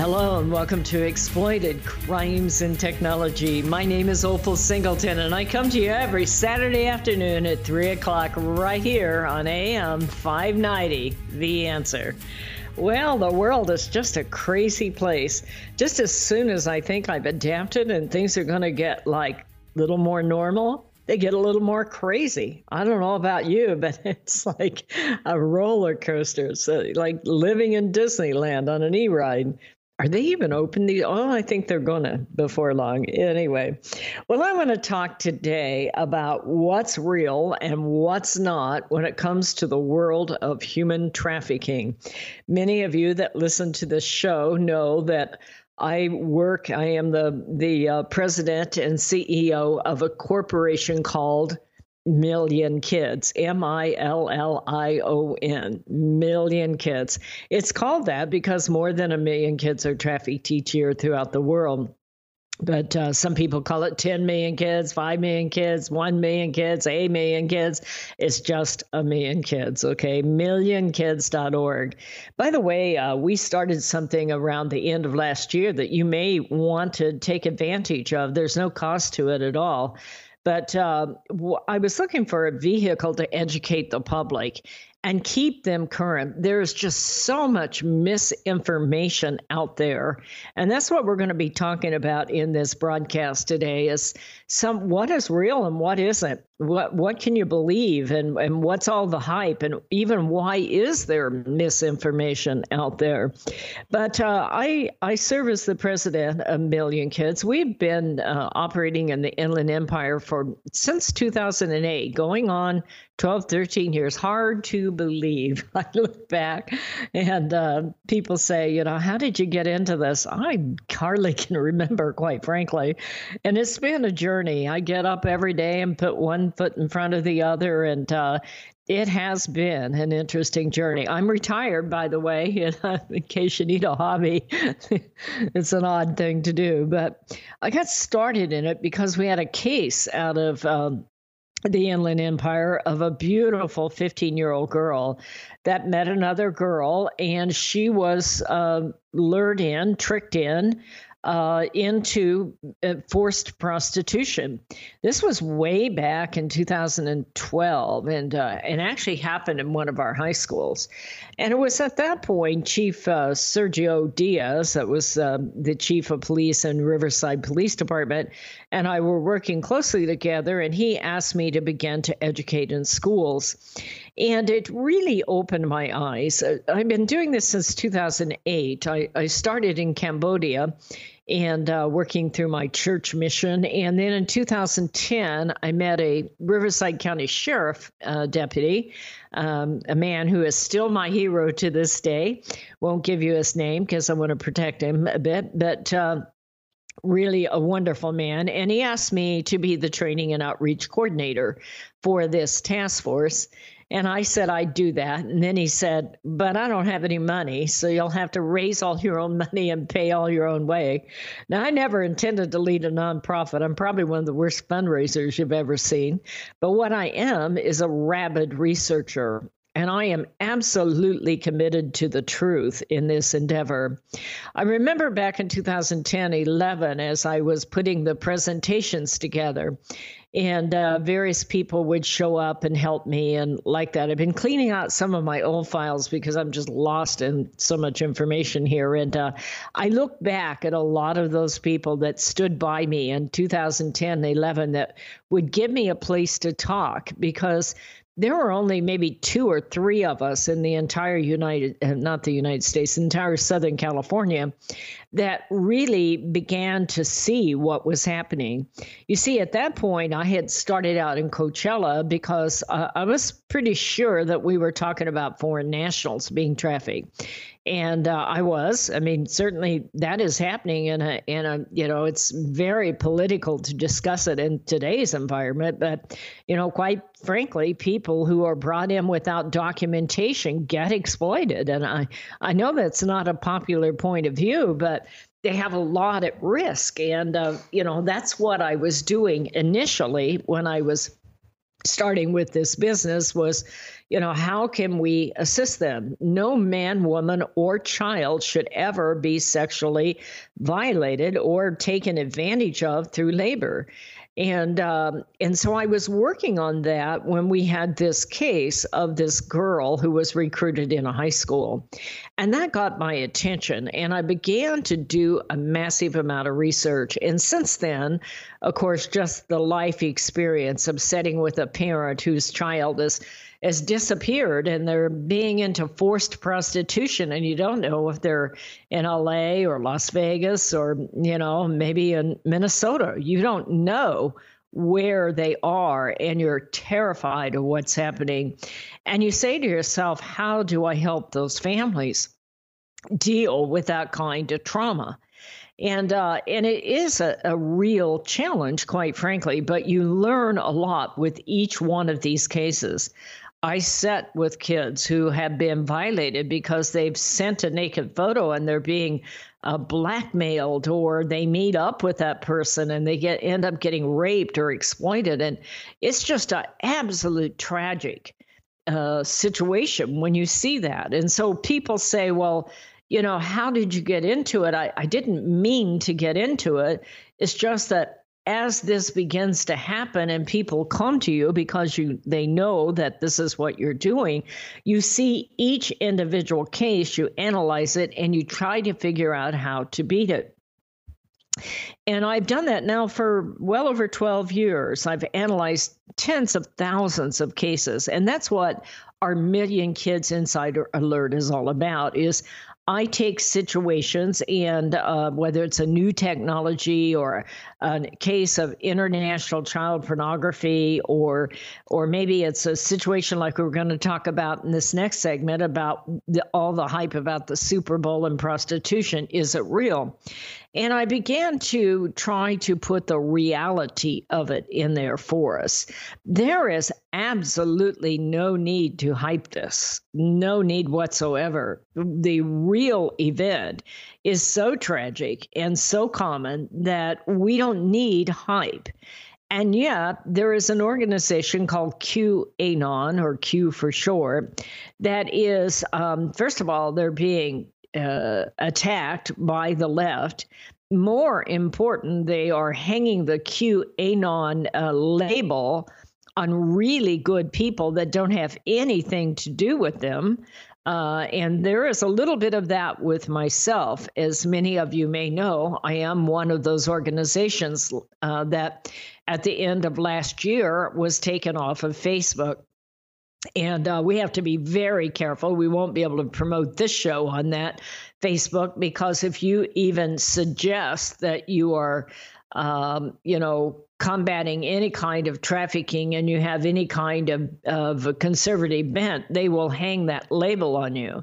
Hello and welcome to Exploited Crimes and Technology. My name is Opal Singleton and I come to you every Saturday afternoon at 3 o'clock right here on AM 590, The Answer. Well, the world is just a crazy place. Just as soon as I think I've adapted and things are going to get like a little more normal, they get a little more crazy. I don't know about you, but it's like a roller coaster. It's like living in Disneyland on an e ride. Are they even open? The oh, I think they're gonna before long. Anyway, well, I want to talk today about what's real and what's not when it comes to the world of human trafficking. Many of you that listen to this show know that I work. I am the the uh, president and CEO of a corporation called million kids M I L L I O N, million kids. It's called that because more than a million kids are trafficked each year throughout the world. But uh, some people call it 10 million kids, 5 million kids, 1 million kids, a million kids. It's just a million kids, okay? Millionkids.org. By the way, uh, we started something around the end of last year that you may want to take advantage of. There's no cost to it at all. But uh, I was looking for a vehicle to educate the public and keep them current. There's just so much misinformation out there. And that's what we're going to be talking about in this broadcast today is some what is real and what isn't. What what can you believe and, and what's all the hype and even why is there misinformation out there? But uh, I I serve as the president of Million Kids. We've been uh, operating in the Inland Empire for since 2008, going on 12, 13 years. Hard to believe. I look back and uh, people say, you know, how did you get into this? I hardly can remember, quite frankly. And it's been a journey. I get up every day and put one foot in front of the other. And uh, it has been an interesting journey. I'm retired, by the way, in case you need a hobby. it's an odd thing to do, but I got started in it because we had a case out of um, the Inland Empire of a beautiful 15 year old girl that met another girl, and she was uh, lured in, tricked in uh, into uh, forced prostitution. This was way back in 2012, and uh, and actually happened in one of our high schools. And it was at that point Chief uh, Sergio Diaz, that was uh, the chief of police in Riverside Police Department, and I were working closely together. And he asked me to begin to educate in schools. And it really opened my eyes. Uh, I've been doing this since 2008. I, I started in Cambodia and uh, working through my church mission. And then in 2010, I met a Riverside County Sheriff uh, deputy, um, a man who is still my hero to this day. Won't give you his name because I want to protect him a bit, but. Uh, really a wonderful man. And he asked me to be the training and outreach coordinator for this task force. And I said I'd do that. And then he said, But I don't have any money. So you'll have to raise all your own money and pay all your own way. Now, I never intended to lead a nonprofit. I'm probably one of the worst fundraisers you've ever seen. But what I am is a rabid researcher. And I am absolutely committed to the truth in this endeavor. I remember back in 2010 11, as I was putting the presentations together, and uh, various people would show up and help me and like that. I've been cleaning out some of my old files because I'm just lost in so much information here. And uh, I look back at a lot of those people that stood by me in 2010, 11 that would give me a place to talk because there were only maybe two or three of us in the entire United, uh, not the United States, entire Southern California, that really began to see what was happening. You see, at that point, I had started out in Coachella because uh, I was pretty sure that we were talking about foreign nationals being trafficked and uh, I was. I mean, certainly that is happening in a in a you know it's very political to discuss it in today's environment. But you know, quite frankly, people who are brought in without documentation get exploited, and I I know that's not a popular point of view, but they have a lot at risk, and uh, you know that's what I was doing initially when I was starting with this business was you know, how can we assist them? No man, woman, or child should ever be sexually violated or taken advantage of through labor. And um, and so I was working on that when we had this case of this girl who was recruited in a high school, and that got my attention. And I began to do a massive amount of research. And since then, of course, just the life experience of sitting with a parent whose child is has disappeared and they're being into forced prostitution and you don't know if they're in LA or Las Vegas or you know maybe in Minnesota you don't know where they are and you're terrified of what's happening and you say to yourself how do I help those families deal with that kind of trauma and uh, and it is a, a real challenge, quite frankly. But you learn a lot with each one of these cases. I sit with kids who have been violated because they've sent a naked photo and they're being uh, blackmailed or they meet up with that person and they get end up getting raped or exploited. And it's just an absolute tragic uh, situation when you see that. And so people say well you know how did you get into it? I, I didn't mean to get into it. It's just that as this begins to happen and people come to you because you they know that this is what you're doing you see each individual case you analyze it and you try to figure out how to beat it and I've done that now for well over 12 years. I've analyzed tens of thousands of cases, and that's what our Million Kids Insider Alert is all about is I take situations and uh, whether it's a new technology or a case of international child pornography or or maybe it's a situation like we're going to talk about in this next segment about the, all the hype about the Super Bowl and prostitution is it real and I began to try to put the reality of it in there for us. There is absolutely no need to hype this, no need whatsoever. The real event is so tragic and so common that we don't need hype. And yet, there is an organization called QAnon, or Q for short, that is, um, first of all, they're being uh, attacked by the left. More important, they are hanging the QAnon uh, label on really good people that don't have anything to do with them. Uh, and there is a little bit of that with myself. As many of you may know, I am one of those organizations uh, that at the end of last year was taken off of Facebook and uh, we have to be very careful. We won't be able to promote this show on that Facebook because if you even suggest that you are, um, you know, combating any kind of trafficking and you have any kind of, of conservative bent, they will hang that label on you.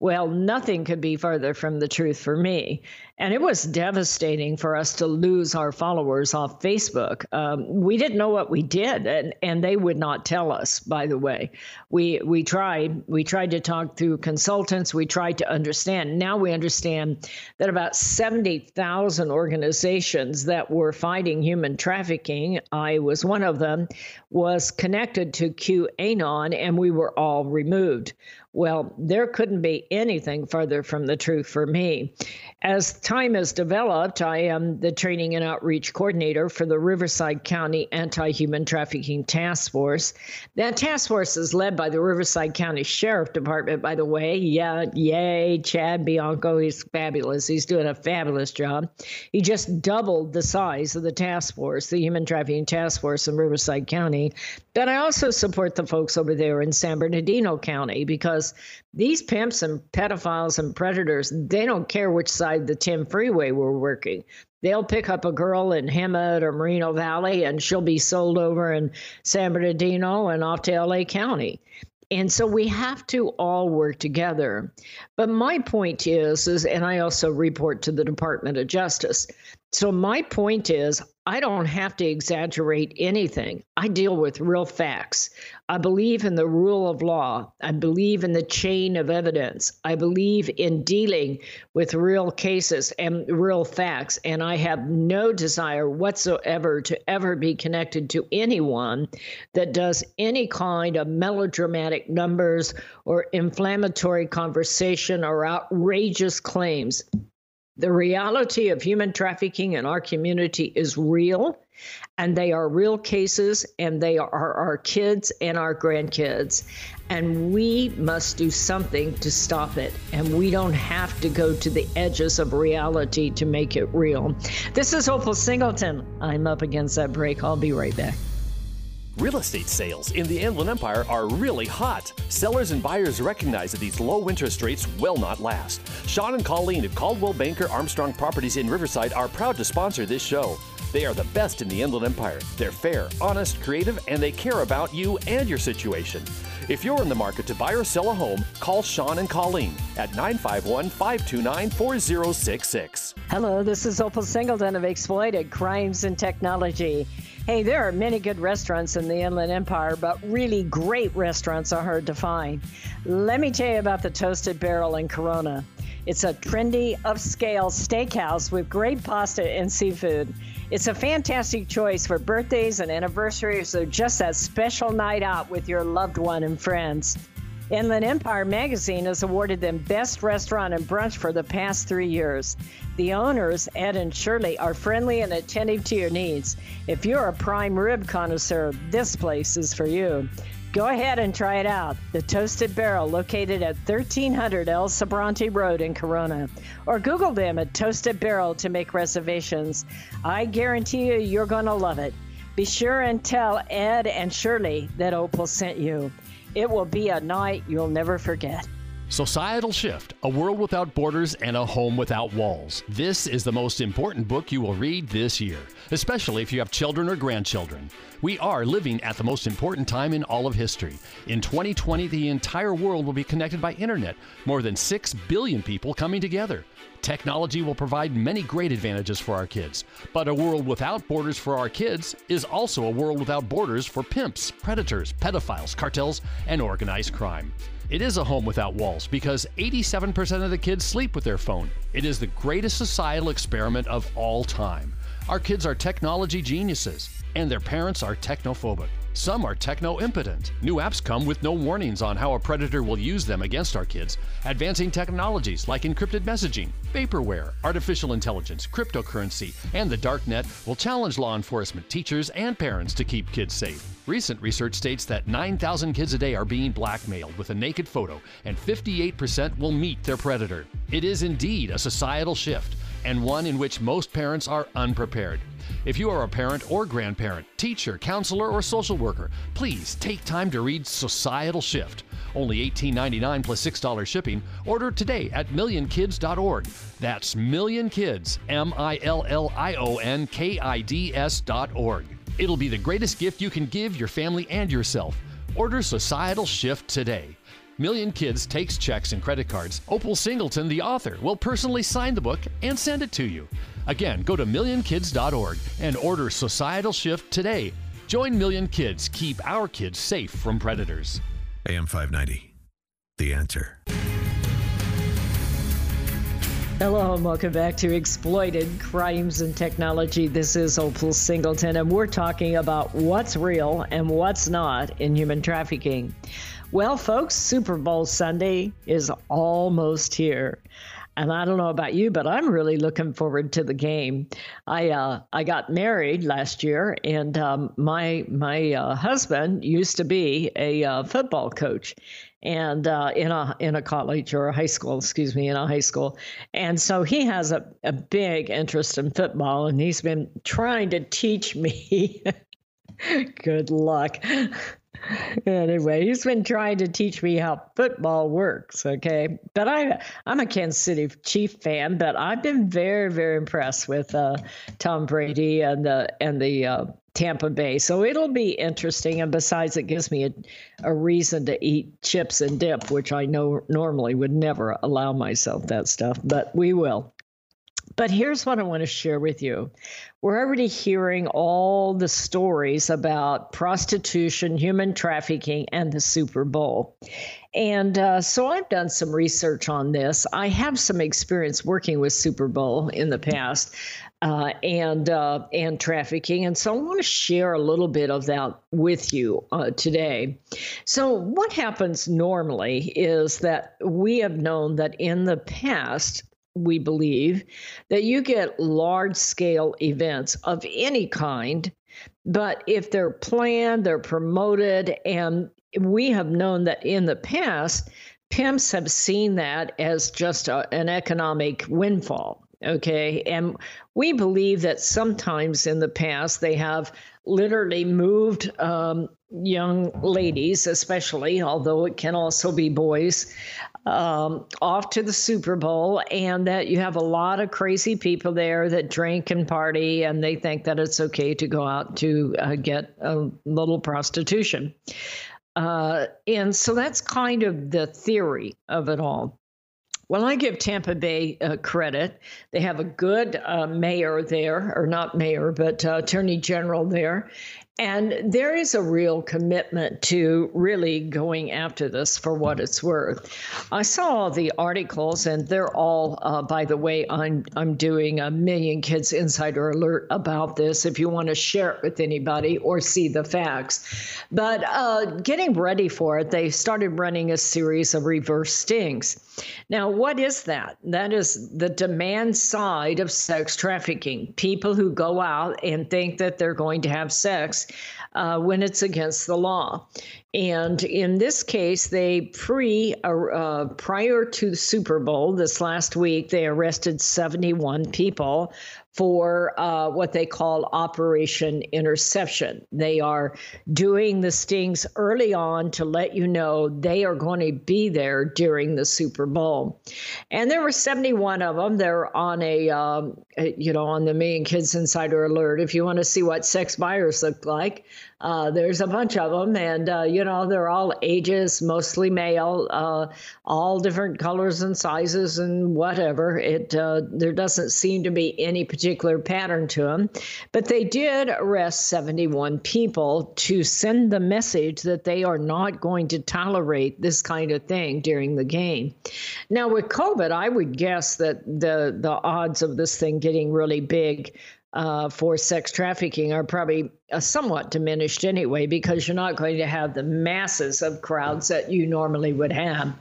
Well, nothing could be further from the truth for me. And it was devastating for us to lose our followers off Facebook. Um, we didn't know what we did, and, and they would not tell us, by the way. We, we tried. We tried to talk through consultants. We tried to understand. Now we understand that about 70,000 organizations that were fighting human trafficking, I was one of them, was connected to QAnon, and we were all removed. Well, there couldn't be anything further from the truth for me. As time has developed, I am the training and outreach coordinator for the Riverside County Anti Human Trafficking Task Force. That task force is led by the Riverside County Sheriff Department, by the way. Yeah, yay, Chad Bianco. He's fabulous. He's doing a fabulous job. He just doubled the size of the task force, the Human Trafficking Task Force in Riverside County. But I also support the folks over there in San Bernardino County because these pimps and pedophiles and predators, they don't care which side the 10 freeway we're working. They'll pick up a girl in Hemet or Moreno Valley and she'll be sold over in San Bernardino and off to LA County. And so we have to all work together. But my point is, is and I also report to the Department of Justice. So my point is I don't have to exaggerate anything. I deal with real facts. I believe in the rule of law. I believe in the chain of evidence. I believe in dealing with real cases and real facts. And I have no desire whatsoever to ever be connected to anyone that does any kind of melodramatic numbers or inflammatory conversation or outrageous claims. The reality of human trafficking in our community is real, and they are real cases, and they are our kids and our grandkids. And we must do something to stop it. And we don't have to go to the edges of reality to make it real. This is Opal Singleton. I'm up against that break. I'll be right back. Real estate sales in the Inland Empire are really hot. Sellers and buyers recognize that these low interest rates will not last. Sean and Colleen at Coldwell Banker Armstrong Properties in Riverside are proud to sponsor this show. They are the best in the Inland Empire. They're fair, honest, creative, and they care about you and your situation. If you're in the market to buy or sell a home, call Sean and Colleen at 951 529 4066. Hello, this is Opal Singleton of Exploited Crimes and Technology. Hey, there are many good restaurants in the Inland Empire, but really great restaurants are hard to find. Let me tell you about the Toasted Barrel in Corona. It's a trendy, upscale steakhouse with great pasta and seafood. It's a fantastic choice for birthdays and anniversaries or just that special night out with your loved one and friends. Inland Empire magazine has awarded them Best Restaurant and Brunch for the past three years. The owners, Ed and Shirley, are friendly and attentive to your needs. If you're a prime rib connoisseur, this place is for you. Go ahead and try it out. The Toasted Barrel, located at 1300 El Sobrante Road in Corona. Or Google them at Toasted Barrel to make reservations. I guarantee you, you're going to love it. Be sure and tell Ed and Shirley that Opal sent you. It will be a night you'll never forget. Societal Shift A World Without Borders and a Home Without Walls. This is the most important book you will read this year, especially if you have children or grandchildren. We are living at the most important time in all of history. In 2020, the entire world will be connected by internet, more than 6 billion people coming together. Technology will provide many great advantages for our kids, but a world without borders for our kids is also a world without borders for pimps, predators, pedophiles, cartels, and organized crime. It is a home without walls because 87% of the kids sleep with their phone. It is the greatest societal experiment of all time. Our kids are technology geniuses, and their parents are technophobic. Some are techno impotent. New apps come with no warnings on how a predator will use them against our kids. Advancing technologies like encrypted messaging, vaporware, artificial intelligence, cryptocurrency, and the dark net will challenge law enforcement, teachers, and parents to keep kids safe. Recent research states that 9,000 kids a day are being blackmailed with a naked photo, and 58% will meet their predator. It is indeed a societal shift, and one in which most parents are unprepared. If you are a parent or grandparent, teacher, counselor, or social worker, please take time to read Societal Shift. Only $18.99 plus $6 shipping. Order today at millionkids.org. That's millionkids, M I L L I O N K I D S.org. It'll be the greatest gift you can give your family and yourself. Order Societal Shift today. Million Kids takes checks and credit cards. Opal Singleton, the author, will personally sign the book and send it to you. Again, go to millionkids.org and order Societal Shift today. Join Million Kids. Keep our kids safe from predators. AM 590. The answer. Hello and welcome back to Exploited Crimes and Technology. This is Opal Singleton, and we're talking about what's real and what's not in human trafficking. Well, folks, Super Bowl Sunday is almost here. And I don't know about you, but I'm really looking forward to the game. I uh, I got married last year, and um, my my uh, husband used to be a uh, football coach, and uh, in a in a college or a high school, excuse me, in a high school, and so he has a, a big interest in football, and he's been trying to teach me. Good luck anyway, he's been trying to teach me how football works. Okay, but I I'm a Kansas City Chief fan, but I've been very very impressed with uh, Tom Brady and the and the uh, Tampa Bay. So it'll be interesting. And besides, it gives me a, a reason to eat chips and dip, which I know normally would never allow myself that stuff, but we will. But here's what I want to share with you. We're already hearing all the stories about prostitution, human trafficking, and the Super Bowl. And uh, so I've done some research on this. I have some experience working with Super Bowl in the past uh, and uh, and trafficking, and so I want to share a little bit of that with you uh, today. So what happens normally is that we have known that in the past we believe that you get large scale events of any kind but if they're planned they're promoted and we have known that in the past, pimps have seen that as just a, an economic windfall. Okay. And we believe that sometimes in the past they have literally moved um, young ladies, especially, although it can also be boys, um, off to the Super Bowl, and that you have a lot of crazy people there that drink and party, and they think that it's okay to go out to uh, get a little prostitution. Uh, and so that's kind of the theory of it all. Well, I give Tampa Bay uh, credit. They have a good uh, mayor there, or not mayor, but uh, attorney general there. And there is a real commitment to really going after this for what it's worth. I saw all the articles, and they're all, uh, by the way, I'm I'm doing a Million Kids Insider Alert about this. If you want to share it with anybody or see the facts, but uh, getting ready for it, they started running a series of reverse stings. Now, what is that? That is the demand side of sex trafficking. People who go out and think that they're going to have sex uh, when it's against the law. And in this case, they pre uh, uh, prior to the Super Bowl this last week, they arrested 71 people for uh, what they call Operation Interception. They are doing the stings early on to let you know they are going to be there during the Super Bowl. And there were 71 of them. They're on a, um, you know, on the Million Kids Insider Alert. If you want to see what sex buyers look like, uh, there's a bunch of them, and uh, you know they're all ages, mostly male, uh, all different colors and sizes and whatever. It uh, there doesn't seem to be any particular pattern to them, but they did arrest 71 people to send the message that they are not going to tolerate this kind of thing during the game. Now with COVID, I would guess that the the odds of this thing getting really big uh, for sex trafficking are probably uh, somewhat diminished anyway because you're not going to have the masses of crowds that you normally would have.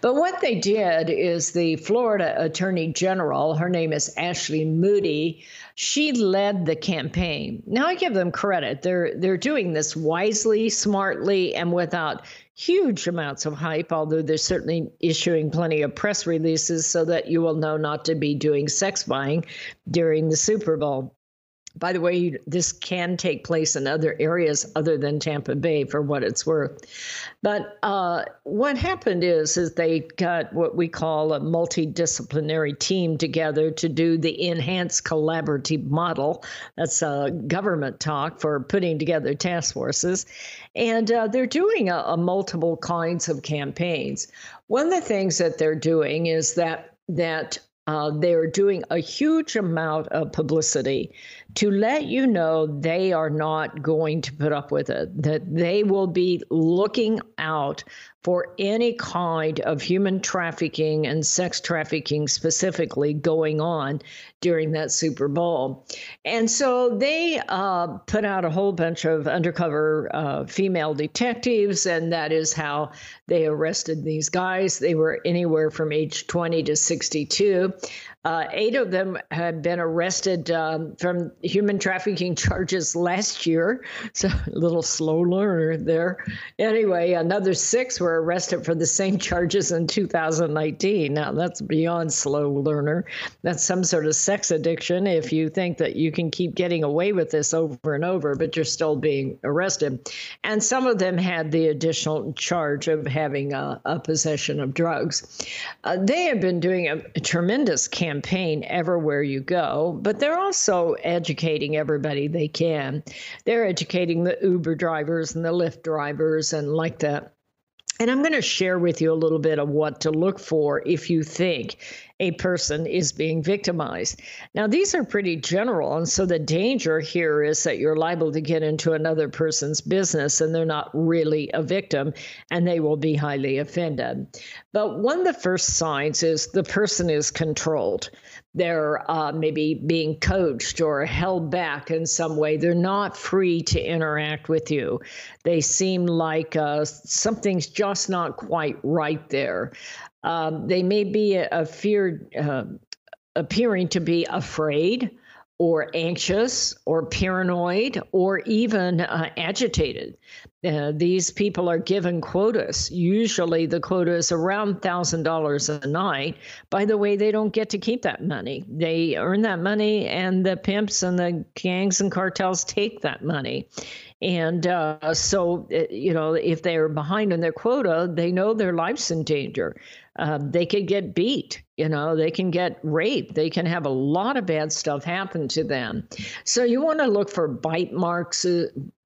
But what they did is the Florida Attorney General, her name is Ashley Moody, she led the campaign. Now I give them credit. They're they're doing this wisely, smartly, and without huge amounts of hype, although they're certainly issuing plenty of press releases so that you will know not to be doing sex buying during the Super Bowl. By the way, this can take place in other areas other than Tampa Bay, for what it's worth. But uh, what happened is, is they got what we call a multidisciplinary team together to do the enhanced collaborative model. That's a government talk for putting together task forces, and uh, they're doing a, a multiple kinds of campaigns. One of the things that they're doing is that that uh, they're doing a huge amount of publicity to let you know they are not going to put up with it, that they will be looking out for any kind of human trafficking and sex trafficking specifically going on during that Super Bowl. And so they uh, put out a whole bunch of undercover uh, female detectives, and that is how they arrested these guys. They were anywhere from age 20 to 62. Uh, eight of them had been arrested um, from human trafficking charges last year. So a little slow learner there. Anyway, another six were arrested for the same charges in 2019. Now that's beyond slow learner. That's some sort of sex addiction if you think that you can keep getting away with this over and over, but you're still being arrested. And some of them had the additional charge of having a, a possession of drugs. Uh, they have been doing a, a tremendous campaign campaign everywhere you go, but they're also educating everybody they can. They're educating the Uber drivers and the Lyft drivers and like that. And I'm going to share with you a little bit of what to look for if you think a person is being victimized. Now, these are pretty general, and so the danger here is that you're liable to get into another person's business and they're not really a victim and they will be highly offended. But one of the first signs is the person is controlled. They're uh, maybe being coached or held back in some way. They're not free to interact with you. They seem like uh, something's just not quite right there. Um, they may be a, a fear, uh, appearing to be afraid or anxious or paranoid or even uh, agitated. Uh, these people are given quotas. Usually the quota is around $1,000 a night. By the way, they don't get to keep that money. They earn that money, and the pimps and the gangs and cartels take that money. And uh, so, uh, you know, if they're behind on their quota, they know their life's in danger. Uh, they could get beat, you know, they can get raped, they can have a lot of bad stuff happen to them. So you want to look for bite marks, uh,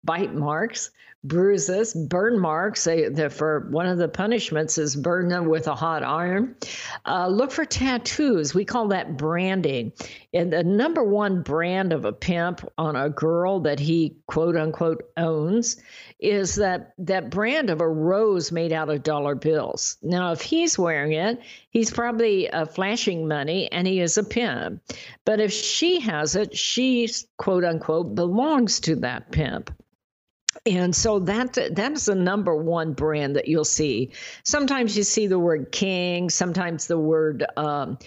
bite marks bruises, burn marks. They, for one of the punishments is burn them with a hot iron. Uh, look for tattoos. We call that branding. And the number one brand of a pimp on a girl that he quote unquote owns is that that brand of a rose made out of dollar bills. Now, if he's wearing it, he's probably uh, flashing money and he is a pimp. But if she has it, she quote unquote belongs to that pimp. And so that that is the number one brand that you'll see. Sometimes you see the word king, sometimes the word um,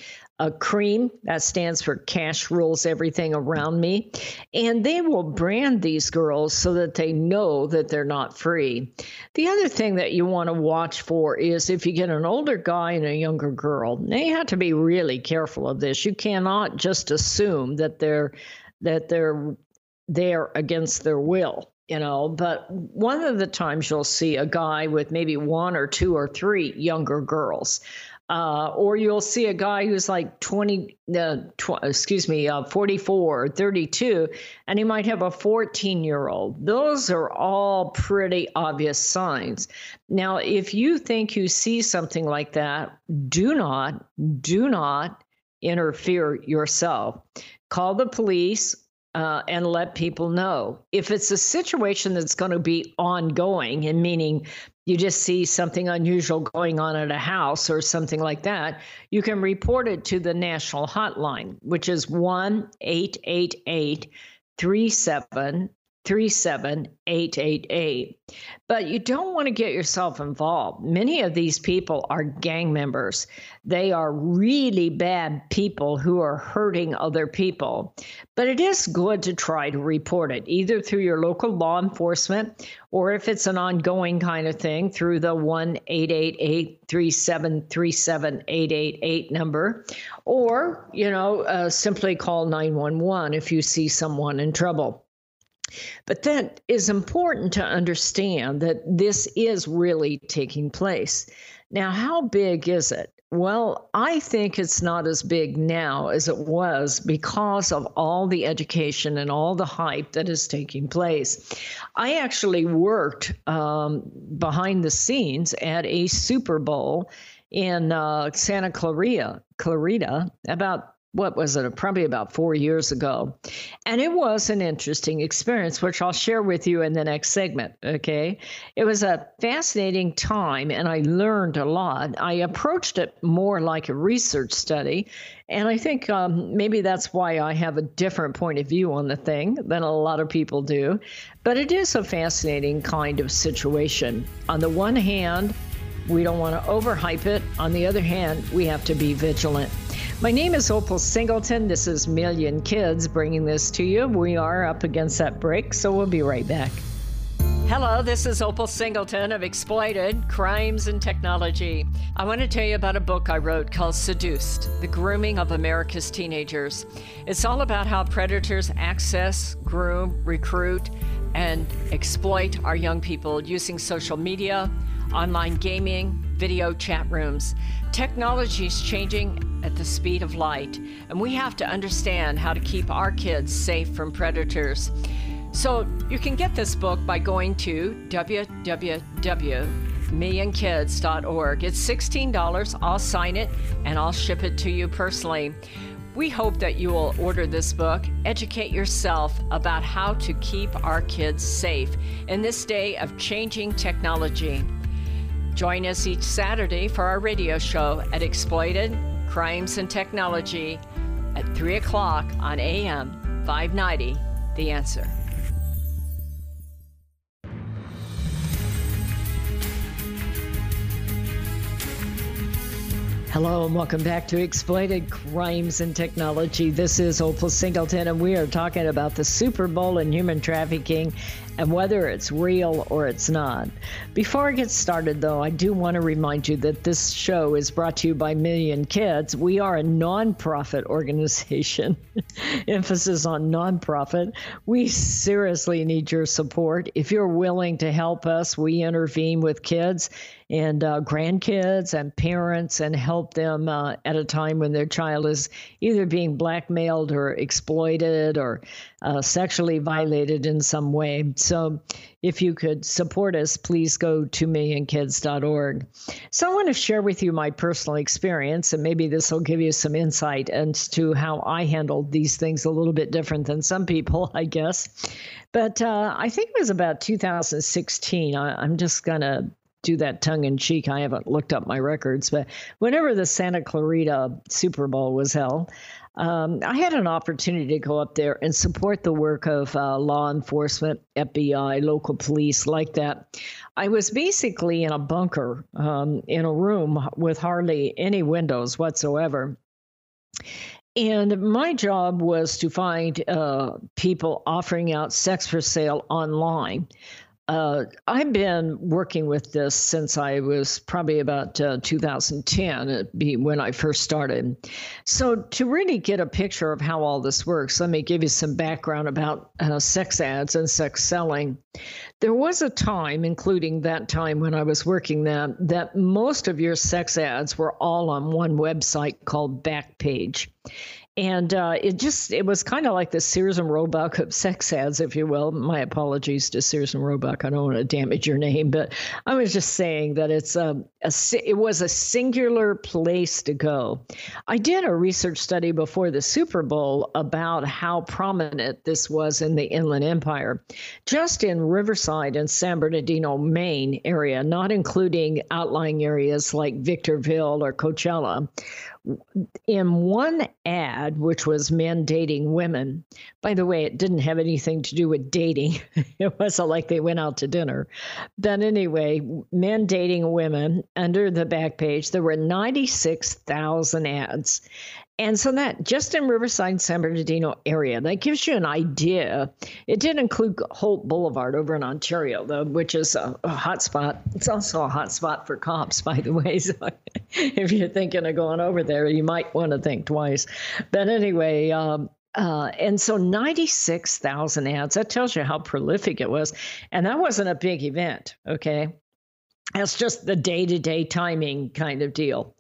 cream that stands for cash rules everything around me. And they will brand these girls so that they know that they're not free. The other thing that you want to watch for is if you get an older guy and a younger girl they have to be really careful of this. You cannot just assume that they're that they're there against their will you know but one of the times you'll see a guy with maybe one or two or three younger girls uh, or you'll see a guy who's like 20 uh, tw- excuse me uh, 44 or 32 and he might have a 14 year old those are all pretty obvious signs. Now if you think you see something like that do not do not interfere yourself. Call the police uh, and let people know. If it's a situation that's going to be ongoing, and meaning you just see something unusual going on at a house or something like that, you can report it to the national hotline, which is 1 888 37 37888. But you don't want to get yourself involved. Many of these people are gang members. They are really bad people who are hurting other people. But it is good to try to report it, either through your local law enforcement or if it's an ongoing kind of thing, through the 1 888 3737 number, or, you know, uh, simply call 911 if you see someone in trouble. But that is important to understand that this is really taking place. Now, how big is it? Well, I think it's not as big now as it was because of all the education and all the hype that is taking place. I actually worked um, behind the scenes at a Super Bowl in uh, Santa Clarita, Clarita about what was it, probably about four years ago. And it was an interesting experience, which I'll share with you in the next segment. Okay. It was a fascinating time, and I learned a lot. I approached it more like a research study. And I think um, maybe that's why I have a different point of view on the thing than a lot of people do. But it is a fascinating kind of situation. On the one hand, we don't want to overhype it. On the other hand, we have to be vigilant. My name is Opal Singleton. This is Million Kids bringing this to you. We are up against that break, so we'll be right back. Hello, this is Opal Singleton of Exploited Crimes and Technology. I want to tell you about a book I wrote called Seduced The Grooming of America's Teenagers. It's all about how predators access, groom, recruit, and exploit our young people using social media, online gaming, video chat rooms. Technology is changing at the speed of light, and we have to understand how to keep our kids safe from predators. So you can get this book by going to www millionkids.org. It's $16. I'll sign it and I'll ship it to you personally. We hope that you will order this book, educate yourself about how to keep our kids safe in this day of changing technology. Join us each Saturday for our radio show at Exploited Crimes and Technology at 3 o'clock on AM 590. The answer. Hello and welcome back to Exploited Crimes and Technology. This is Opal Singleton, and we are talking about the Super Bowl and human trafficking and whether it's real or it's not. Before I get started, though, I do want to remind you that this show is brought to you by Million Kids. We are a nonprofit organization, emphasis on nonprofit. We seriously need your support. If you're willing to help us, we intervene with kids and uh, grandkids and parents and help them uh, at a time when their child is either being blackmailed or exploited or uh, sexually violated in some way. So if you could support us, please go to millionkids.org. So I want to share with you my personal experience, and maybe this will give you some insight as to how I handled these things a little bit different than some people, I guess. But uh, I think it was about 2016. I, I'm just going to do that tongue in cheek. I haven't looked up my records, but whenever the Santa Clarita Super Bowl was held, um, I had an opportunity to go up there and support the work of uh, law enforcement, FBI, local police, like that. I was basically in a bunker um, in a room with hardly any windows whatsoever. And my job was to find uh, people offering out sex for sale online. Uh, I've been working with this since I was probably about uh, 2010, be when I first started. So, to really get a picture of how all this works, let me give you some background about uh, sex ads and sex selling. There was a time, including that time when I was working that, that most of your sex ads were all on one website called Backpage and uh, it just it was kind of like the Sears and Roebuck of sex ads, if you will. My apologies to Sears and Roebuck. I don't want to damage your name, but I was just saying that it's a, a it was a singular place to go. I did a research study before the Super Bowl about how prominent this was in the Inland Empire, just in Riverside and San Bernardino, main area, not including outlying areas like Victorville or Coachella in one ad, which was men dating women, by the way, it didn't have anything to do with dating. it wasn't like they went out to dinner. But anyway, men dating women under the Backpage, there were 96,000 ads. And so that just in Riverside, San Bernardino area, that gives you an idea. It did include Holt Boulevard over in Ontario, though, which is a, a hot spot. It's also a hot spot for cops, by the way. So if you're thinking of going over there, you might want to think twice. But anyway, um, uh, and so 96,000 ads, that tells you how prolific it was. And that wasn't a big event, okay? That's just the day to day timing kind of deal.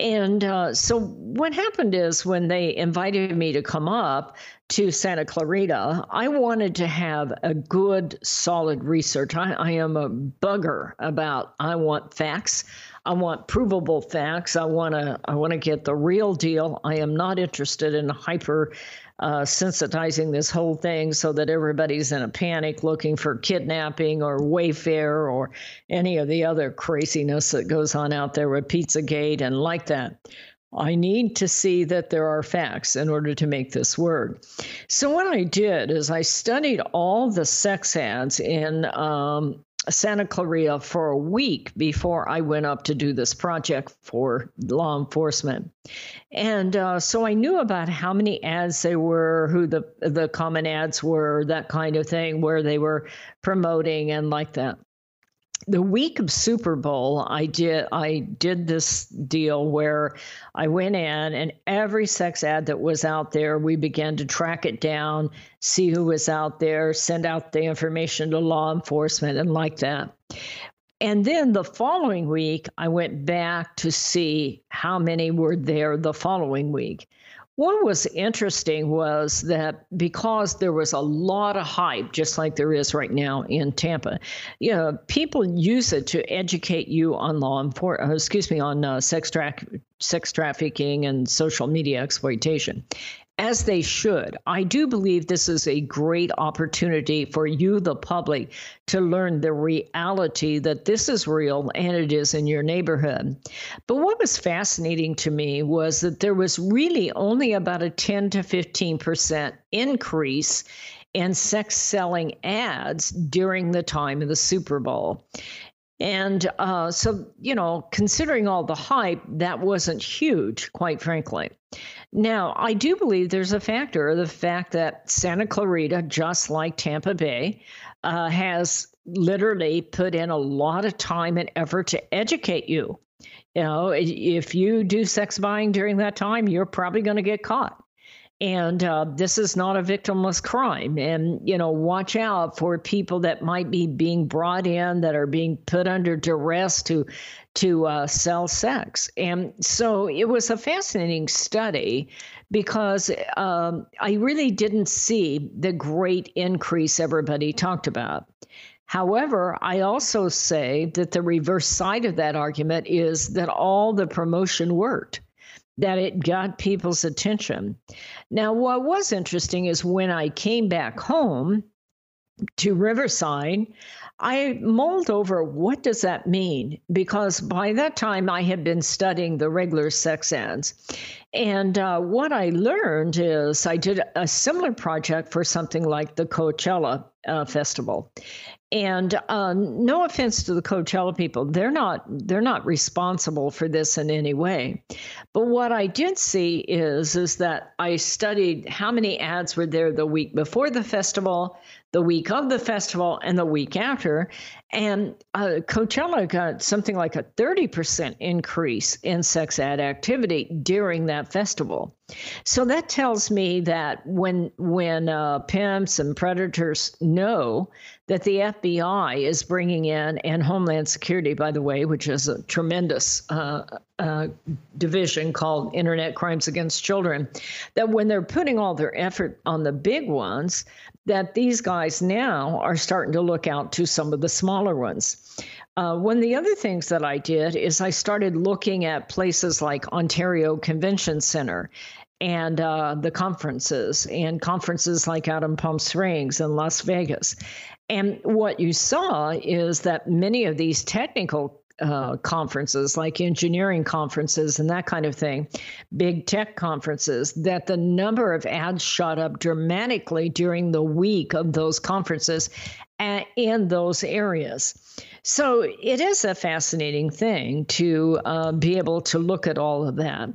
And uh, so what happened is when they invited me to come up to Santa Clarita, I wanted to have a good, solid research. I, I am a bugger about I want facts. I want provable facts. I want to I want to get the real deal. I am not interested in hyper uh, sensitizing this whole thing so that everybody's in a panic looking for kidnapping or Wayfair or any of the other craziness that goes on out there with Pizzagate and like that. I need to see that there are facts in order to make this work. So, what I did is I studied all the sex ads in um, Santa Clarita for a week before I went up to do this project for law enforcement. And uh, so I knew about how many ads they were, who the the common ads were, that kind of thing, where they were promoting and like that the week of Super Bowl, I did I did this deal where I went in and every sex ad that was out there, we began to track it down, see who was out there, send out the information to law enforcement and like that. And then the following week, I went back to see how many were there the following week. What was interesting was that because there was a lot of hype, just like there is right now in Tampa, you know, people use it to educate you on law enforcement, uh, excuse me, on uh, sex, tra- sex trafficking and social media exploitation as they should. I do believe this is a great opportunity for you, the public, to learn the reality that this is real and it is in your neighborhood. But what was fascinating to me was that there was really only about a 10 to 15% increase in sex selling ads during the time of the Super Bowl. And uh, so, you know, considering all the hype, that wasn't huge, quite frankly. Now, I do believe there's a factor the fact that Santa Clarita, just like Tampa Bay, uh, has literally put in a lot of time and effort to educate you. You know, if you do sex buying during that time, you're probably going to get caught and uh, this is not a victimless crime. And you know watch out for people that might be being brought in that are being put under duress to to uh, sell sex. And so it was a fascinating study because um, i really didn't see the great increase everybody talked about. However, I also say that the reverse side of that argument is that all the promotion worked that it got people's attention. Now, what was interesting is when I came back home to Riverside, I mulled over what does that mean because by that time I had been studying the regular sex ads. And uh, what I learned is I did a similar project for something like the Coachella uh, Festival. And uh, no offense to the Coachella people, they're not they're not responsible for this in any way. But what I did see is is that I studied how many ads were there the week before the festival, the week of the festival, and the week after. And uh, Coachella got something like a 30% increase in sex ad activity during that festival. So that tells me that when when uh, pimps and predators know that the FBI is bringing in, and Homeland Security, by the way, which is a tremendous uh, uh, division called Internet Crimes Against Children, that when they're putting all their effort on the big ones, that these guys now are starting to look out to some of the smaller ones. Uh, one of the other things that I did is I started looking at places like Ontario Convention Center and uh, the conferences and conferences like out in Palm Springs and Las Vegas. And what you saw is that many of these technical uh, conferences, like engineering conferences and that kind of thing, big tech conferences, that the number of ads shot up dramatically during the week of those conferences in those areas. So it is a fascinating thing to uh, be able to look at all of that.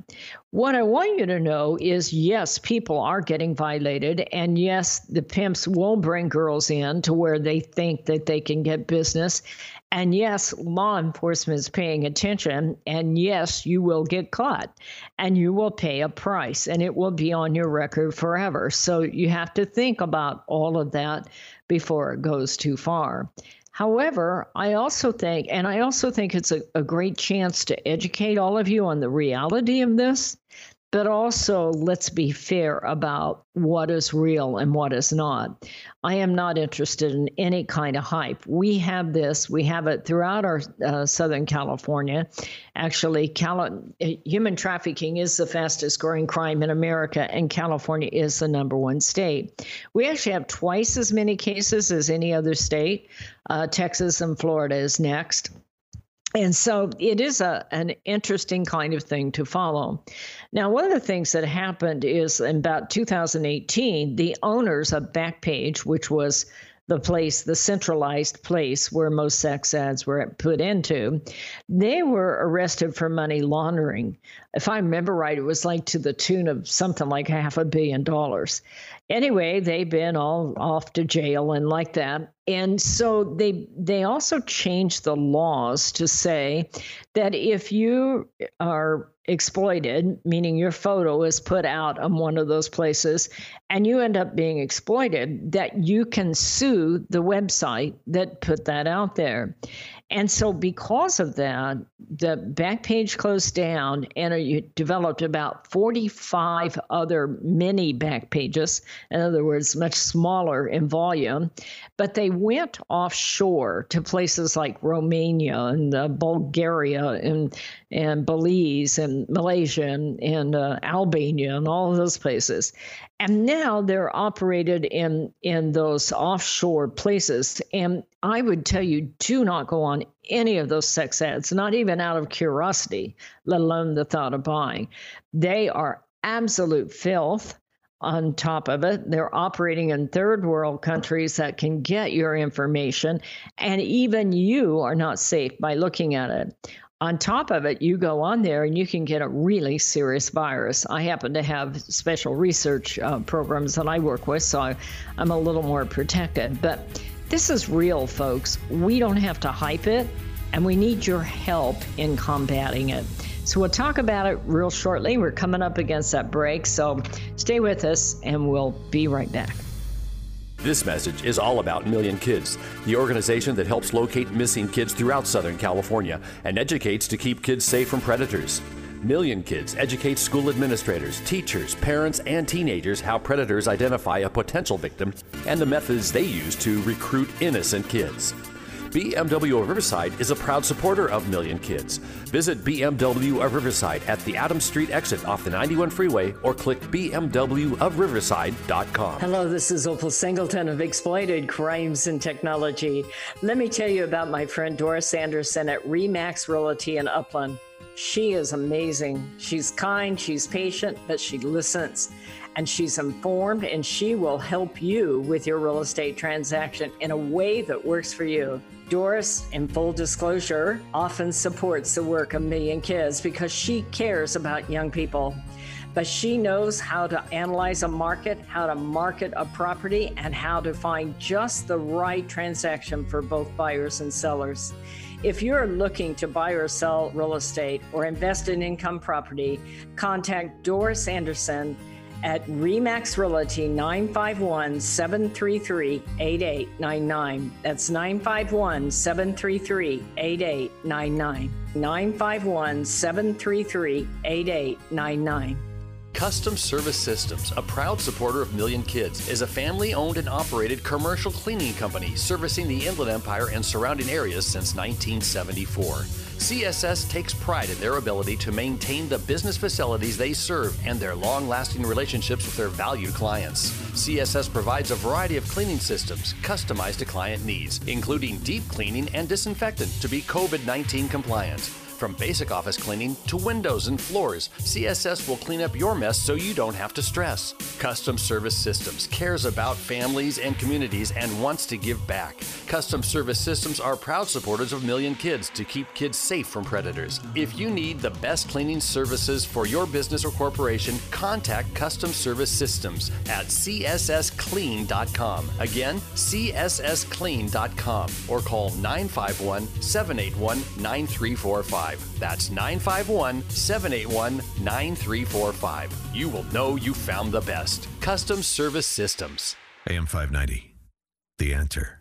What I want you to know is yes, people are getting violated. And yes, the pimps will bring girls in to where they think that they can get business. And yes, law enforcement is paying attention. And yes, you will get caught and you will pay a price and it will be on your record forever. So you have to think about all of that before it goes too far. However, I also think, and I also think it's a, a great chance to educate all of you on the reality of this but also let's be fair about what is real and what is not. I am not interested in any kind of hype. We have this, we have it throughout our uh, Southern California. Actually, Cali- human trafficking is the fastest growing crime in America, and California is the number one state. We actually have twice as many cases as any other state. Uh, Texas and Florida is next. And so it is a, an interesting kind of thing to follow. Now, one of the things that happened is in about 2018, the owners of Backpage, which was the place, the centralized place where most sex ads were put into, they were arrested for money laundering. If I remember right, it was like to the tune of something like half a billion dollars. Anyway, they've been all off to jail and like that. And so they they also changed the laws to say that if you are exploited, meaning your photo is put out on one of those places and you end up being exploited, that you can sue the website that put that out there. And so, because of that, the Backpage closed down and you developed about 45 other mini Backpages. In other words, much smaller in volume. But they went offshore to places like Romania and uh, Bulgaria and, and Belize and Malaysia and, and uh, Albania and all of those places. And now they're operated in, in those offshore places. And I would tell you do not go on any of those sex ads, not even out of curiosity, let alone the thought of buying. They are absolute filth on top of it. They're operating in third world countries that can get your information, and even you are not safe by looking at it. On top of it, you go on there and you can get a really serious virus. I happen to have special research uh, programs that I work with, so I, I'm a little more protected. But this is real, folks. We don't have to hype it, and we need your help in combating it. So we'll talk about it real shortly. We're coming up against that break, so stay with us, and we'll be right back. This message is all about Million Kids, the organization that helps locate missing kids throughout Southern California and educates to keep kids safe from predators. Million Kids educates school administrators, teachers, parents, and teenagers how predators identify a potential victim and the methods they use to recruit innocent kids. BMW of Riverside is a proud supporter of Million Kids. Visit BMW of Riverside at the Adams Street exit off the 91 freeway or click bmwofriverside.com. Hello, this is Opal Singleton of Exploited Crimes and Technology. Let me tell you about my friend Doris Anderson at Remax Realty in Upland. She is amazing. She's kind, she's patient, but she listens and she's informed and she will help you with your real estate transaction in a way that works for you. Doris, in full disclosure, often supports the work of Million Kids because she cares about young people. But she knows how to analyze a market, how to market a property, and how to find just the right transaction for both buyers and sellers. If you're looking to buy or sell real estate or invest in income property, contact Doris Anderson at Remax Realty 951 733 8899. That's 951 733 8899. 951 733 8899. Custom Service Systems, a proud supporter of Million Kids, is a family owned and operated commercial cleaning company servicing the Inland Empire and surrounding areas since 1974. CSS takes pride in their ability to maintain the business facilities they serve and their long lasting relationships with their valued clients. CSS provides a variety of cleaning systems customized to client needs, including deep cleaning and disinfectant to be COVID 19 compliant. From basic office cleaning to windows and floors, CSS will clean up your mess so you don't have to stress. Custom Service Systems cares about families and communities and wants to give back. Custom Service Systems are proud supporters of Million Kids to keep kids safe from predators. If you need the best cleaning services for your business or corporation, contact Custom Service Systems at cssclean.com. Again, cssclean.com or call 951 781 9345. That's 951 781 9345. You will know you found the best. Custom Service Systems. AM 590. The answer.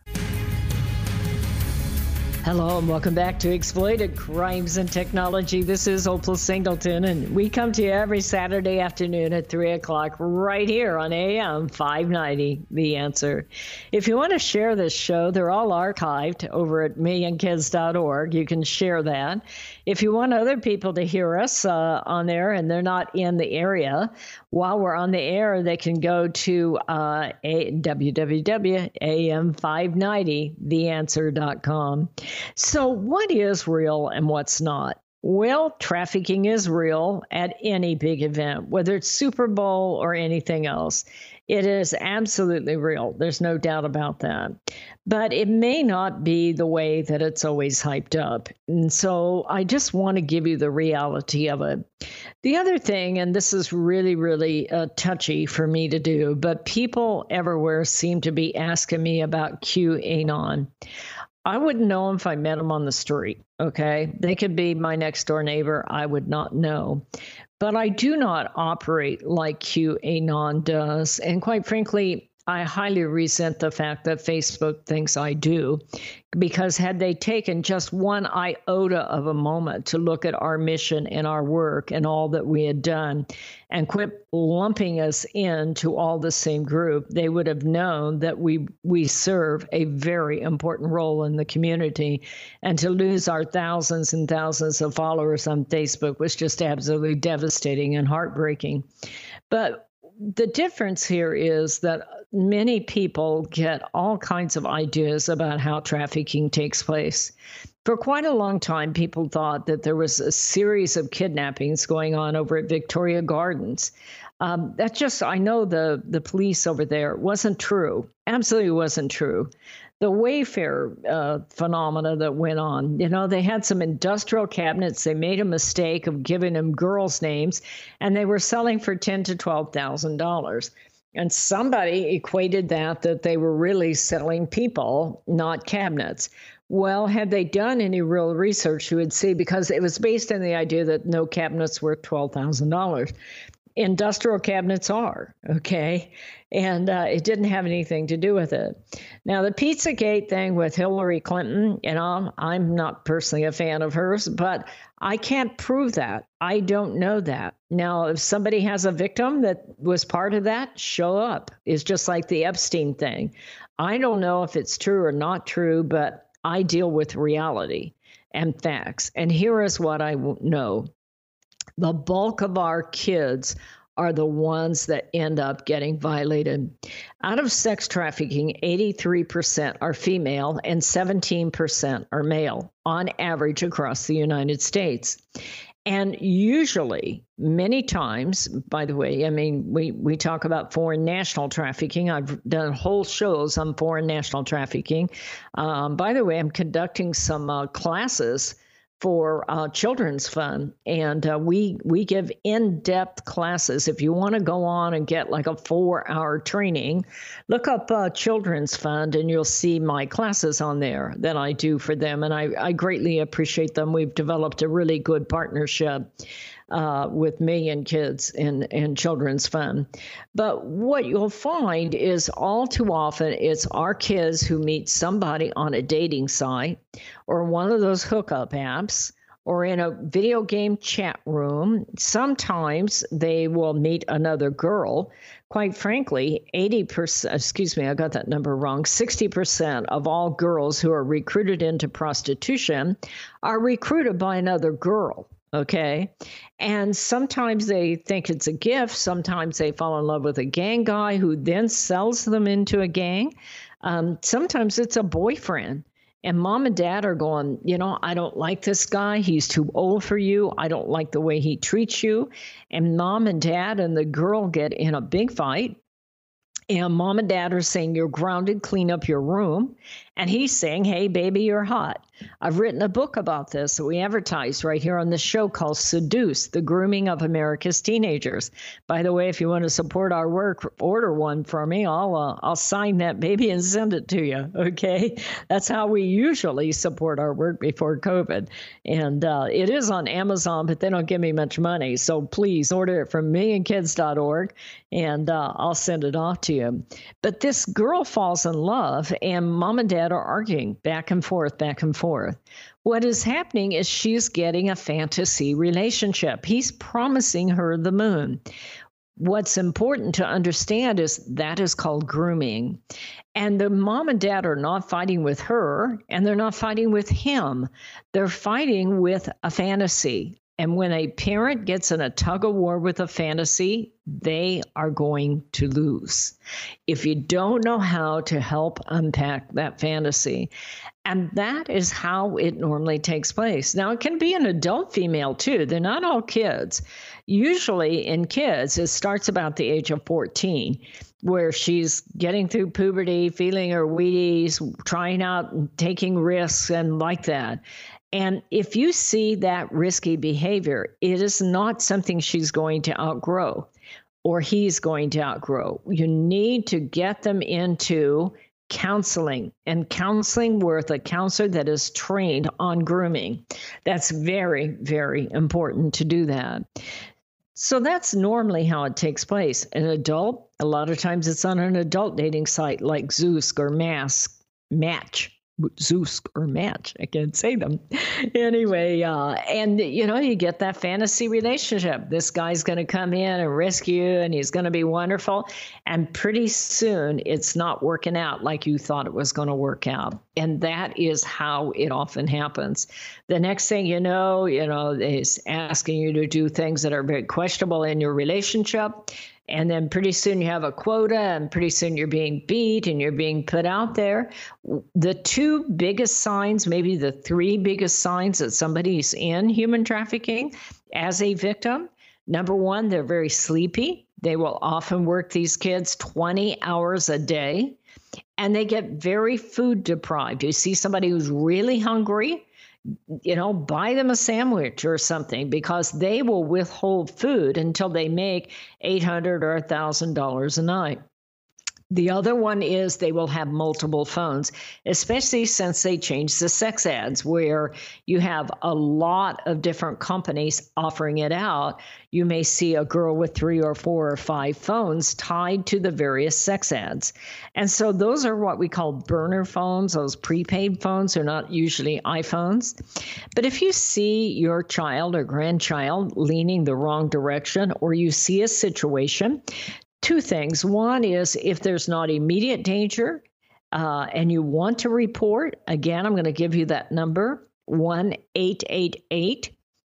Hello and welcome back to Exploited Crimes and Technology. This is Opal Singleton, and we come to you every Saturday afternoon at 3 o'clock right here on AM 590, The Answer. If you want to share this show, they're all archived over at millionkids.org. You can share that. If you want other people to hear us uh, on there and they're not in the area, while we're on the air, they can go to uh, www.am590theanswer.com. So, what is real and what's not? Well, trafficking is real at any big event, whether it's Super Bowl or anything else. It is absolutely real. There's no doubt about that. But it may not be the way that it's always hyped up. And so I just want to give you the reality of it. The other thing, and this is really, really uh, touchy for me to do, but people everywhere seem to be asking me about QAnon. I wouldn't know if I met them on the street. Okay. They could be my next door neighbor. I would not know. But I do not operate like QAnon does. And quite frankly, I highly resent the fact that Facebook thinks I do, because had they taken just one iota of a moment to look at our mission and our work and all that we had done and quit lumping us into all the same group, they would have known that we we serve a very important role in the community. And to lose our thousands and thousands of followers on Facebook was just absolutely devastating and heartbreaking. But the difference here is that many people get all kinds of ideas about how trafficking takes place. For quite a long time, people thought that there was a series of kidnappings going on over at Victoria Gardens. Um, that just, I know the, the police over there wasn't true. Absolutely wasn't true the Wayfair uh, phenomena that went on. You know, they had some industrial cabinets. They made a mistake of giving them girls' names, and they were selling for ten to twelve thousand dollars. And somebody equated that that they were really selling people, not cabinets. Well, had they done any real research, you would see because it was based on the idea that no cabinets worth twelve thousand dollars industrial cabinets are, okay? And uh, it didn't have anything to do with it. Now, the Pizzagate thing with Hillary Clinton, you know, I'm not personally a fan of hers, but I can't prove that. I don't know that. Now, if somebody has a victim that was part of that, show up. It's just like the Epstein thing. I don't know if it's true or not true, but I deal with reality and facts. And here is what I know the bulk of our kids are the ones that end up getting violated. Out of sex trafficking, 83% are female and 17% are male on average across the United States. And usually, many times, by the way, I mean, we, we talk about foreign national trafficking. I've done whole shows on foreign national trafficking. Um, by the way, I'm conducting some uh, classes for uh, Children's Fund, and uh, we we give in-depth classes. If you want to go on and get like a four-hour training, look up uh, Children's Fund, and you'll see my classes on there that I do for them, and I, I greatly appreciate them. We've developed a really good partnership uh, with and kids in, in children's fund. But what you'll find is all too often it's our kids who meet somebody on a dating site or one of those hookup apps or in a video game chat room. Sometimes they will meet another girl. Quite frankly, 80%, excuse me, I got that number wrong. 60% of all girls who are recruited into prostitution are recruited by another girl. Okay. And sometimes they think it's a gift. Sometimes they fall in love with a gang guy who then sells them into a gang. Um, sometimes it's a boyfriend. And mom and dad are going, you know, I don't like this guy. He's too old for you. I don't like the way he treats you. And mom and dad and the girl get in a big fight. And mom and dad are saying, You're grounded, clean up your room. And he's saying, Hey, baby, you're hot. I've written a book about this that we advertise right here on the show called Seduced The Grooming of America's Teenagers. By the way, if you want to support our work, order one for me. I'll, uh, I'll sign that baby and send it to you. Okay. That's how we usually support our work before COVID. And uh, it is on Amazon, but they don't give me much money. So please order it from millionkids.org and uh, I'll send it off to you. But this girl falls in love, and mom and dad dad are arguing back and forth, back and forth. What is happening is she's getting a fantasy relationship. He's promising her the moon. What's important to understand is that is called grooming. And the mom and dad are not fighting with her and they're not fighting with him. They're fighting with a fantasy. And when a parent gets in a tug of war with a fantasy, they are going to lose. If you don't know how to help unpack that fantasy, and that is how it normally takes place. Now, it can be an adult female too. They're not all kids. Usually, in kids, it starts about the age of 14, where she's getting through puberty, feeling her Wheaties, trying out, taking risks, and like that. And if you see that risky behavior, it is not something she's going to outgrow or he's going to outgrow. You need to get them into counseling and counseling with a counselor that is trained on grooming. That's very, very important to do that. So that's normally how it takes place. An adult A lot of times it's on an adult dating site like Zoosk or Mask, Match. Zeus or match. I can't say them. anyway, uh, and you know, you get that fantasy relationship. This guy's going to come in and rescue you, and he's going to be wonderful. And pretty soon, it's not working out like you thought it was going to work out. And that is how it often happens. The next thing you know, you know, is asking you to do things that are very questionable in your relationship and then pretty soon you have a quota, and pretty soon you're being beat and you're being put out there. The two biggest signs, maybe the three biggest signs that somebody's in human trafficking as a victim number one, they're very sleepy. They will often work these kids 20 hours a day and they get very food deprived. You see somebody who's really hungry you know, buy them a sandwich or something because they will withhold food until they make 800 or $1,000 a night. The other one is they will have multiple phones, especially since they changed the sex ads, where you have a lot of different companies offering it out. You may see a girl with three or four or five phones tied to the various sex ads. And so those are what we call burner phones, those prepaid phones are not usually iPhones. But if you see your child or grandchild leaning the wrong direction, or you see a situation, two things. One is if there's not immediate danger uh, and you want to report, again, I'm going to give you that number 1 888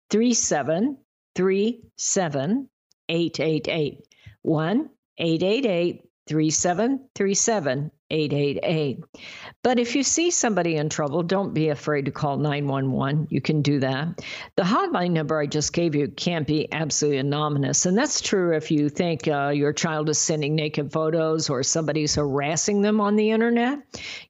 3737 888. 1 888 3737 888. But if you see somebody in trouble, don't be afraid to call 911. You can do that. The hotline number I just gave you can't be absolutely anonymous. And that's true if you think uh, your child is sending naked photos or somebody's harassing them on the internet.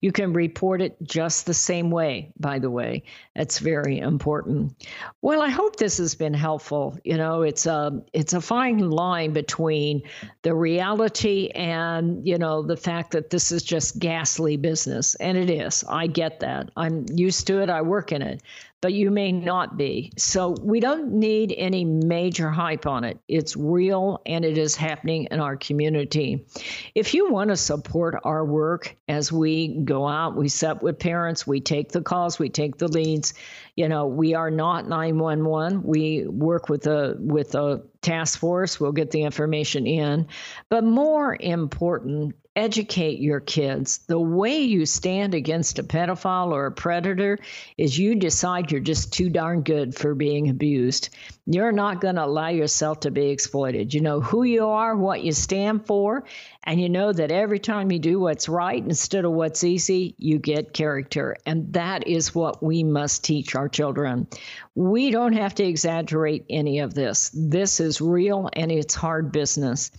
You can report it just the same way, by the way. That's very important. Well, I hope this has been helpful. You know, it's a, it's a fine line between the reality and, you know, the fact that this is just ghastly business. And it is. I get that. I'm used to it. I work in it. But you may not be. So we don't need any major hype on it. It's real and it is happening in our community. If you want to support our work as we go out, we set with parents, we take the calls, we take the leads. You know, we are not 911. We work with a with a task force. We'll get the information in. But more important, educate your kids. The way you stand against a pedophile or a predator is you decide you're just too darn good for being abused. You're not going to allow yourself to be exploited. You know who you are, what you stand for, and you know that every time you do what's right instead of what's easy, you get character. And that is what we must teach our children. We don't have to exaggerate any of this. This is real and it's hard business.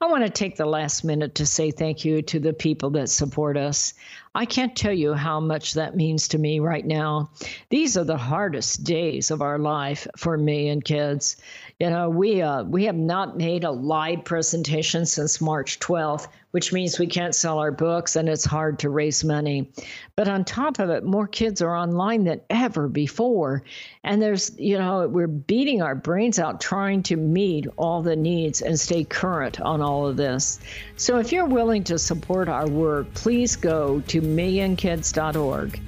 I want to take the last minute to say thank you to the people that support us. I can't tell you how much that means to me right now. These are the hardest days of our life for Million Kids. You know, we uh, we have not made a live presentation since March 12th which means we can't sell our books and it's hard to raise money. But on top of it, more kids are online than ever before. And there's, you know, we're beating our brains out trying to meet all the needs and stay current on all of this. So if you're willing to support our work, please go to millionkids.org.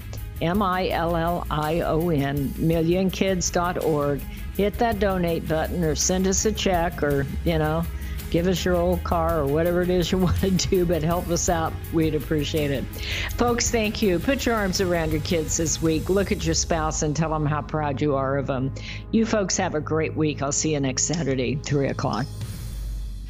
M I L L I O N, millionkids.org. Hit that donate button or send us a check or, you know, give us your old car or whatever it is you want to do, but help us out. We'd appreciate it. Folks, thank you. Put your arms around your kids this week. Look at your spouse and tell them how proud you are of them. You folks have a great week. I'll see you next Saturday, 3 o'clock.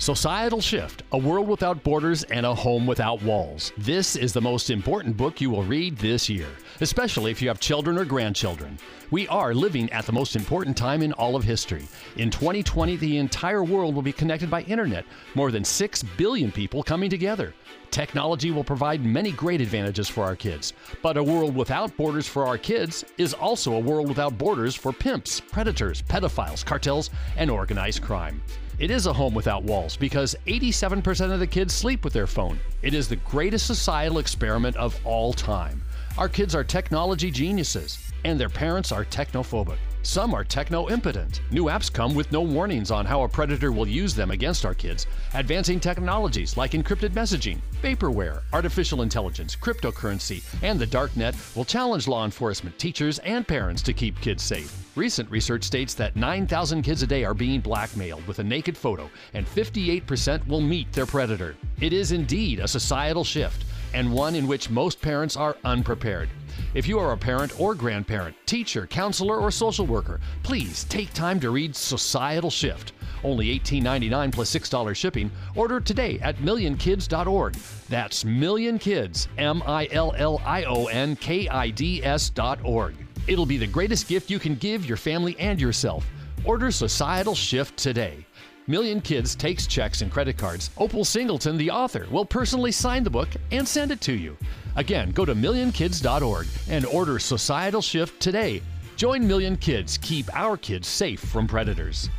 Societal Shift A World Without Borders and a Home Without Walls. This is the most important book you will read this year, especially if you have children or grandchildren. We are living at the most important time in all of history. In 2020, the entire world will be connected by internet, more than 6 billion people coming together. Technology will provide many great advantages for our kids, but a world without borders for our kids is also a world without borders for pimps, predators, pedophiles, cartels, and organized crime. It is a home without walls because 87% of the kids sleep with their phone. It is the greatest societal experiment of all time. Our kids are technology geniuses, and their parents are technophobic. Some are techno impotent. New apps come with no warnings on how a predator will use them against our kids. Advancing technologies like encrypted messaging, vaporware, artificial intelligence, cryptocurrency, and the dark net will challenge law enforcement, teachers, and parents to keep kids safe. Recent research states that 9,000 kids a day are being blackmailed with a naked photo, and 58% will meet their predator. It is indeed a societal shift, and one in which most parents are unprepared. If you are a parent or grandparent, teacher, counselor, or social worker, please take time to read Societal Shift. Only $18.99 plus $6 shipping. Order today at millionkids.org. That's millionkids, M I L L I O N K I D S.org. It'll be the greatest gift you can give your family and yourself. Order Societal Shift today. Million Kids takes checks and credit cards. Opal Singleton, the author, will personally sign the book and send it to you. Again, go to millionkids.org and order Societal Shift today. Join Million Kids. Keep our kids safe from predators.